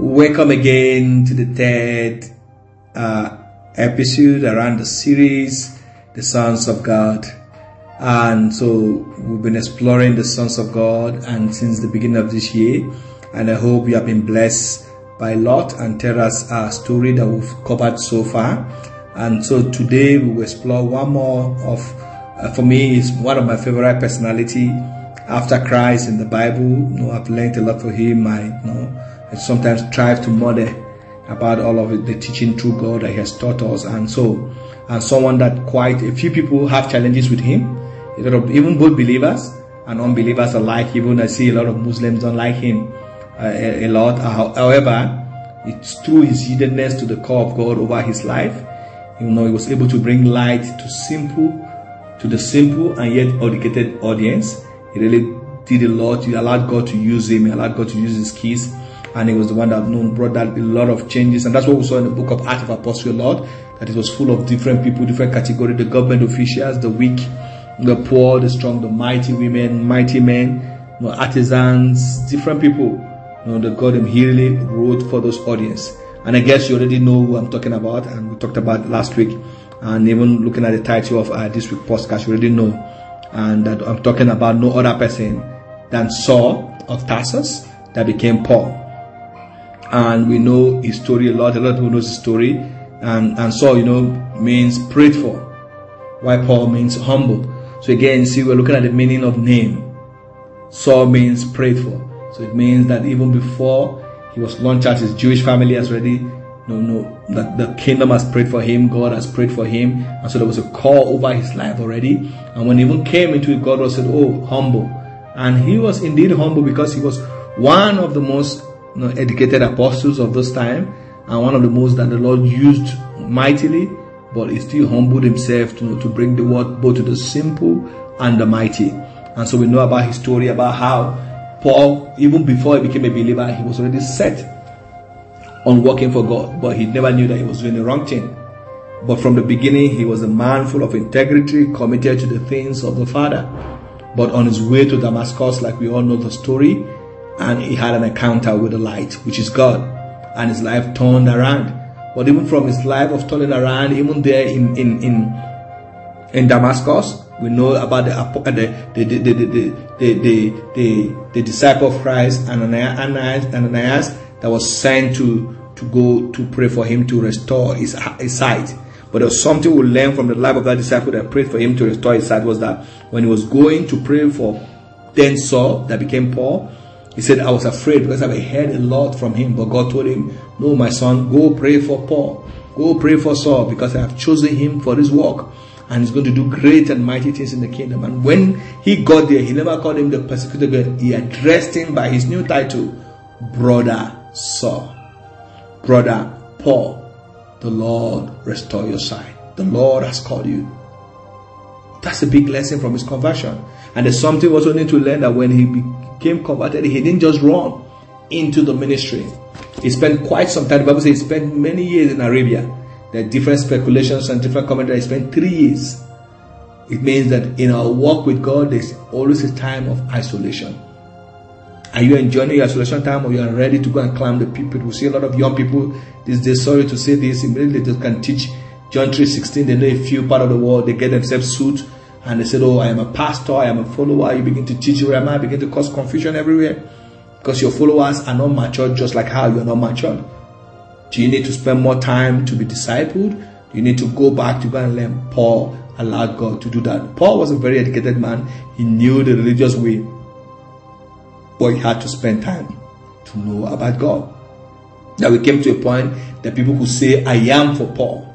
Welcome again to the third uh, episode around the series, The Sons of God. And so we've been exploring the Sons of God and since the beginning of this year. And I hope you have been blessed by Lot and Terah's uh, story that we've covered so far. And so today we will explore one more of, uh, for me, is one of my favorite personality after Christ in the Bible. You know, I've learned a lot from him. I, you know, I sometimes strive to model about all of it, the teaching through God that He has taught us. And so, and someone that quite a few people have challenges with him. A lot of even both believers and unbelievers alike. Even I see a lot of Muslims don't like him uh, a, a, lot. However, it's through his yieldedness to the call of God over his life. You know, he was able to bring light to simple, to the simple and yet educated audience. He really did a lot. He allowed God to use him. He allowed God to use his keys. And he was the one that known brought that a lot of changes. And that's what we saw in the book of Acts of Apostle Lord, that it was full of different people, different categories, the government officials, the weak, the poor, the strong, the mighty women, mighty men, you know, artisans, different people. You know, the God really wrote for those audience. And I guess you already know who I'm talking about, and we talked about last week. And even looking at the title of uh, this week podcast, you already know. And that I'm talking about no other person than Saul of Tarsus that became Paul. And we know his story a lot. A lot of people knows his story. And, and Saul, you know, means prayed for. Why Paul means humble. So again, see, we're looking at the meaning of name. Saul means prayed for. So it means that even before he was launched out, his Jewish family has already no, no, that the kingdom has prayed for him, God has prayed for him, and so there was a call over his life already. And when he even came into it, God was said, "Oh, humble," and he was indeed humble because he was one of the most know, educated apostles of this time, and one of the most that the Lord used mightily. But he still humbled himself to, you know, to bring the word both to the simple and the mighty. And so we know about his story about how Paul, even before he became a believer, he was already set on working for God, but he never knew that he was doing the wrong thing. But from the beginning, he was a man full of integrity, committed to the things of the Father. But on his way to Damascus, like we all know the story, and he had an encounter with the light, which is God, and his life turned around. But even from his life of turning around, even there in in in, in Damascus, we know about the uh, the the the the the, the, the, the disciple of Christ Ananias, Ananias that was sent to to go to pray for him to restore his, his sight. But there was something we learned from the life of that disciple that prayed for him to restore his sight was that when he was going to pray for then Saul that became Paul, he said, I was afraid because I have heard a lot from him. But God told him, No, my son, go pray for Paul. Go pray for Saul because I have chosen him for this work and he's going to do great and mighty things in the kingdom. And when he got there, he never called him the persecutor. He addressed him by his new title, Brother Saul. Brother Paul, the Lord restore your sight. The Lord has called you. That's a big lesson from his conversion. And there's something also need to learn that when he became converted, he didn't just run into the ministry. He spent quite some time. The Bible says he spent many years in Arabia. There are different speculations and different commentaries. He spent three years. It means that in our walk with God, there's always a time of isolation. Are you enjoying your isolation time or you are ready to go and climb the people? We see a lot of young people these days, sorry to say this, immediately they can teach John 3.16, they know a few part of the world, they get themselves suit and they said, oh, I am a pastor, I am a follower. You begin to teach Jeremiah, begin to cause confusion everywhere because your followers are not matured just like how you are not matured. Do you need to spend more time to be discipled? Do you need to go back to go and learn? Paul allowed God to do that. Paul was a very educated man. He knew the religious way, but he had to spend time to know about God. Now we came to a point that people could say, I am for Paul.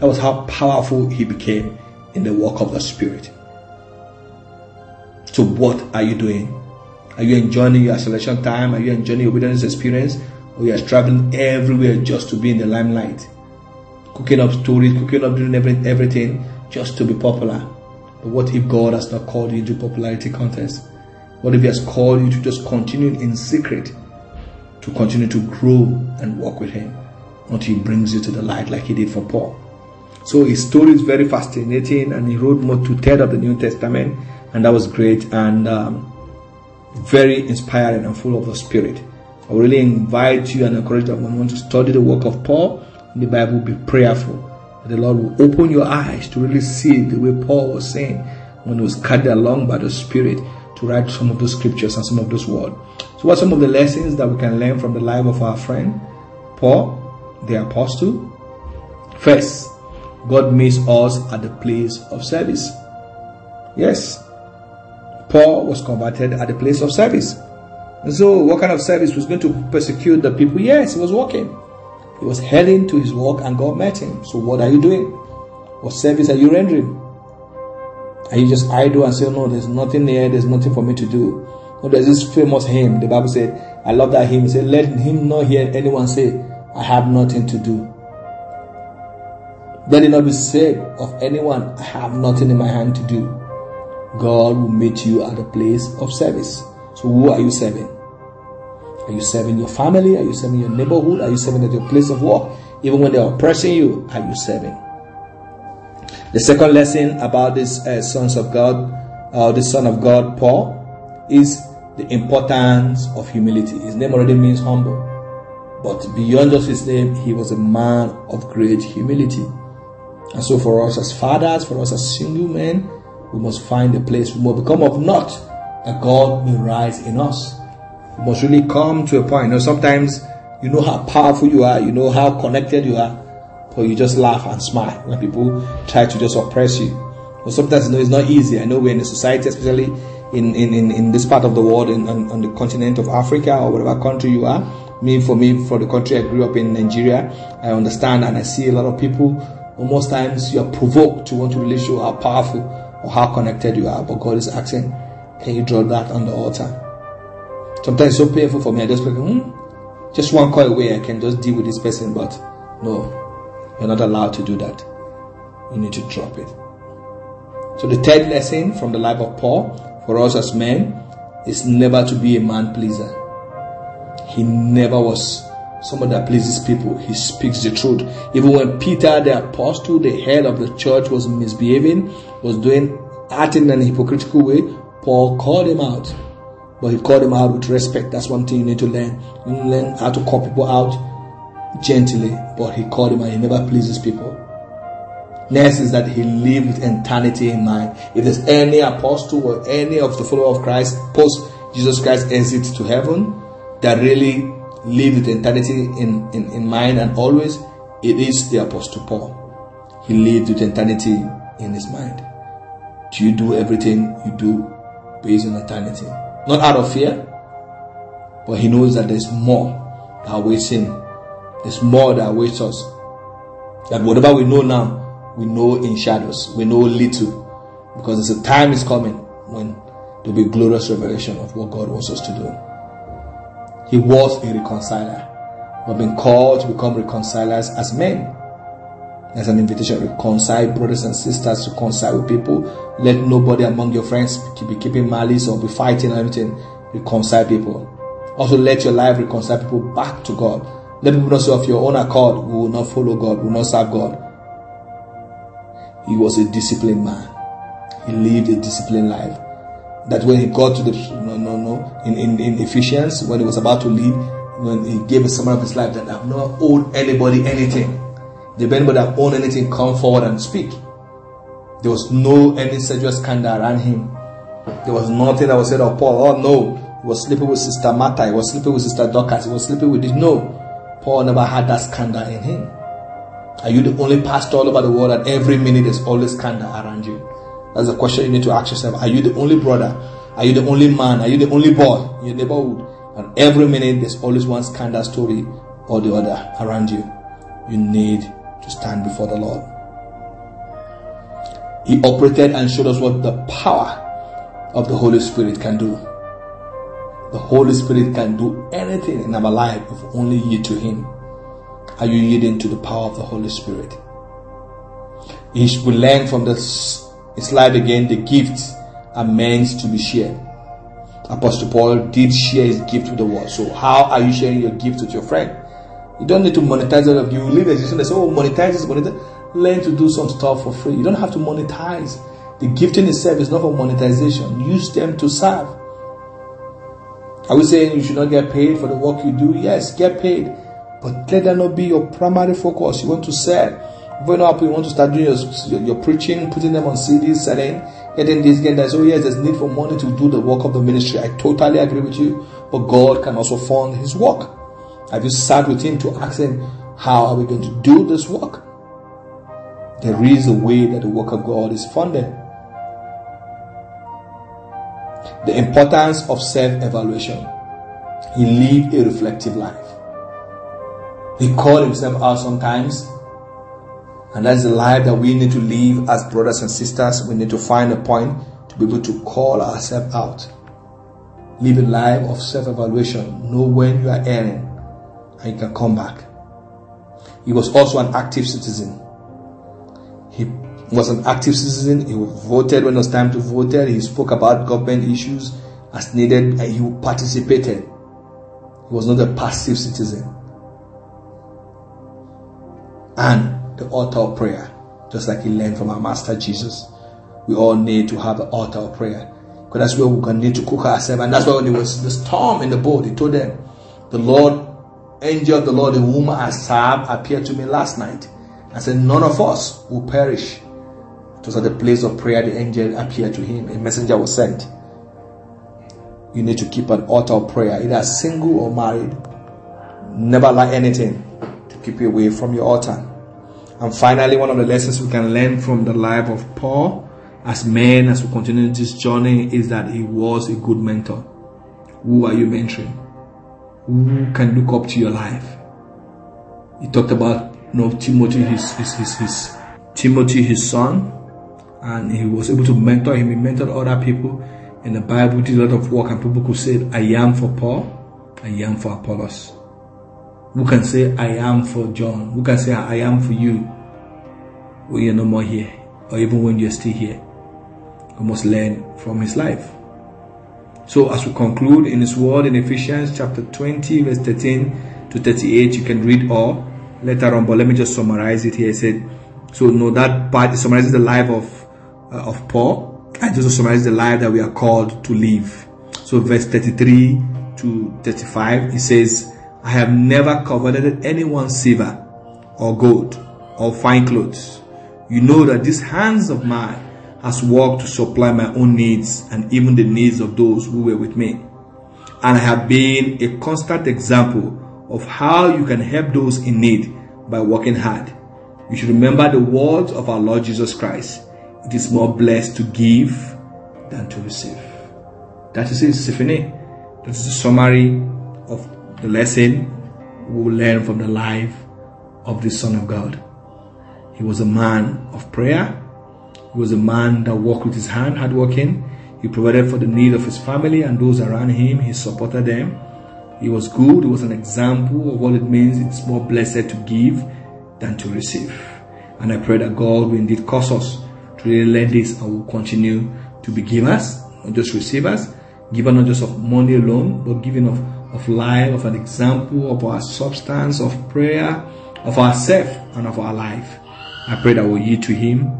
That was how powerful he became in the work of the Spirit. So, what are you doing? Are you enjoying your isolation time? Are you enjoying your wilderness experience? Or you are traveling everywhere just to be in the limelight? Cooking up stories, cooking up doing every, everything just to be popular. But what if God has not called you into popularity contest? What if He has called you to just continue in secret, to continue to grow and walk with Him until He brings you to the light like He did for Paul? So his story is very fascinating, and he wrote more to third of the New Testament, and that was great and um, very inspiring and full of the Spirit. I really invite you and encourage when to study the work of Paul in the Bible, be prayerful. The Lord will open your eyes to really see the way Paul was saying when he was carried along by the Spirit to write some of those scriptures and some of those words. So, what are some of the lessons that we can learn from the life of our friend Paul, the apostle? First, God meets us at the place of service. Yes, Paul was converted at the place of service. And so, what kind of service was going to persecute the people? Yes, he was walking. He was heading to his work and God met him. So, what are you doing? What service are you rendering? Are you just idle and say, No, there's nothing there, there's nothing for me to do? No, there's this famous hymn. The Bible said, I love that hymn. It said, Let him not hear anyone say, I have nothing to do. Let it not be said of anyone, I have nothing in my hand to do. God will meet you at a place of service. So, who are you serving? Are you serving your family? Are you serving your neighborhood? Are you serving at your place of work? Even when they are oppressing you, are you serving? The second lesson about this uh, sons of God, uh, the son of God, Paul, is the importance of humility. His name already means humble, but beyond just his name, he was a man of great humility. And so, for us as fathers, for us as single men, we must find a place we must become of naught that God may rise in us. We must really come to a point. You know, sometimes you know how powerful you are, you know how connected you are, but you just laugh and smile when people try to just oppress you. But sometimes you know it's not easy. I know we're in a society, especially in, in, in, in this part of the world, in, on, on the continent of Africa or whatever country you are. Me, for me, for the country I grew up in, Nigeria, I understand and I see a lot of people. Almost times you are provoked to want to really show how powerful or how connected you are, but God is asking, can you draw that on the altar? Sometimes it's so painful for me. I just like, hmm, just one call away, I can just deal with this person, but no, you're not allowed to do that. You need to drop it. So the third lesson from the life of Paul for us as men is never to be a man pleaser. He never was someone that pleases people. He speaks the truth. Even when Peter, the apostle, the head of the church, was misbehaving, was doing acting in a hypocritical way, Paul called him out. But he called him out with respect. That's one thing you need to learn. You need to learn how to call people out gently. But he called him out. He never pleases people. Next is that he lived with eternity in mind. If there's any apostle or any of the follower of Christ post Jesus Christ exit to heaven that really lived with eternity in, in, in mind and always, it is the apostle Paul. He lived with eternity in his mind. Do you do everything you do based on eternity? Not out of fear, but he knows that there's more that awaits him. There's more that awaits us. That whatever we know now, we know in shadows. We know little. Because there's a time is coming when there'll be glorious revelation of what God wants us to do. He was a reconciler. We've been called to become reconcilers as men. There's an invitation to reconcile brothers and sisters, to reconcile with people. Let nobody among your friends be keeping malice or be fighting or anything. Reconcile people. Also, let your life reconcile people back to God. Let people not say of your own accord, we will not follow God, we will not serve God. He was a disciplined man. He lived a disciplined life. That when he got to the no no no in, in, in Ephesians, when he was about to leave, when he gave a summary of his life that I've not owed anybody anything. If anybody that owned anything, come forward and speak. There was no any sexual scandal around him. There was nothing that was said of Paul. Oh no, he was sleeping with Sister Martha. He was sleeping with Sister Dorcas. He was sleeping with this. No, Paul never had that scandal in him. Are you the only pastor all over the world and every minute there's always scandal around you? That's the question you need to ask yourself. Are you the only brother? Are you the only man? Are you the only boy in your neighborhood? And every minute there's always one scandal story or the other around you. You need to stand before the Lord. He operated and showed us what the power of the Holy Spirit can do. The Holy Spirit can do anything in our life if only you to Him. Are you yielding to the power of the Holy Spirit? We learn from this slide again the gifts are meant to be shared. Apostle Paul did share his gift with the world. So, how are you sharing your gift with your friend? You don't need to monetize it. You live as you say, oh, monetize this, monetize. Learn to do some stuff for free. You don't have to monetize. The gifting itself is not for monetization. Use them to serve. Are we saying you should not get paid for the work you do? Yes, get paid. But let that not be your primary focus. You want to sell. When up, you want to start doing your, your, preaching, putting them on CDs, selling, getting this, getting that. So yes, there's need for money to do the work of the ministry. I totally agree with you. But God can also fund His work. Have you sat with Him to ask Him, how are we going to do this work? There is a way that the work of God is funded. The importance of self-evaluation. He lived a reflective life. He called himself out sometimes and that's the life that we need to live as brothers and sisters. We need to find a point to be able to call ourselves out. Live a life of self evaluation. Know when you are erring and you can come back. He was also an active citizen. He was an active citizen. He voted when it was time to vote. He spoke about government issues as needed and he participated. He was not a passive citizen. And the altar of prayer, just like he learned from our Master Jesus. We all need to have an altar of prayer. Because that's where we're going to need to cook ourselves. And that's why when there was the storm in the boat, he told them, The Lord, angel of the Lord, the whom I appeared to me last night. I said, None of us will perish. It was at the place of prayer the angel appeared to him. A messenger was sent. You need to keep an altar of prayer, either single or married. Never like anything to keep you away from your altar. And finally, one of the lessons we can learn from the life of Paul as men, as we continue this journey, is that he was a good mentor. Who are you mentoring? Who can look up to your life? He talked about you know, Timothy, his, his, his, his Timothy, his son, and he was able to mentor him. He mentored other people in the Bible, did a lot of work, and people could say, I am for Paul, I am for Apollos. Who can say, I am for John? Who can say, I am for you when you're no more here, or even when you're still here? We must learn from his life. So, as we conclude in his word in Ephesians chapter 20, verse 13 to 38, you can read all later on, but let me just summarize it here. He said, So, no, that part summarizes the life of, uh, of Paul, and just summarizes the life that we are called to live. So, verse 33 to 35, he says, I have never coveted anyone's silver or gold or fine clothes. You know that this hands of mine has worked to supply my own needs and even the needs of those who were with me. And I have been a constant example of how you can help those in need by working hard. You should remember the words of our Lord Jesus Christ. It is more blessed to give than to receive. That is it, Symphony. That is the summary of the lesson we will learn from the life of the Son of God. He was a man of prayer. He was a man that worked with his hand, hardworking. He provided for the need of his family and those around him. He supported them. He was good. He was an example of what it means. It's more blessed to give than to receive. And I pray that God will indeed cause us to really learn this and will continue to be givers, not just receivers. Giver not just of money alone, but giving of of life, of an example of our substance, of prayer, of ourself, and of our life. I pray that we'll yield to Him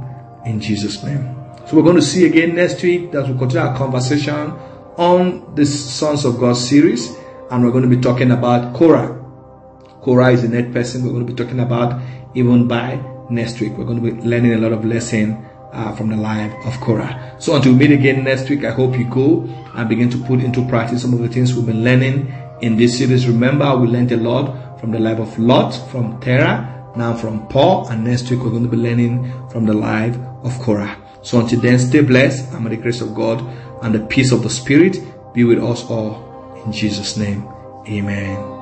in Jesus' name. So we're going to see again next week that we'll continue our conversation on the Sons of God series, and we're going to be talking about Korah. Korah is the next person we're going to be talking about even by next week. We're going to be learning a lot of lesson uh, from the life of Korah. So until we meet again next week, I hope you go and begin to put into practice some of the things we've been learning in this series. Remember, we learned a lot from the life of Lot, from Terah, now from Paul, and next week we're going to be learning from the life of Korah. So until then, stay blessed and may the grace of God and the peace of the Spirit be with us all. In Jesus' name, amen.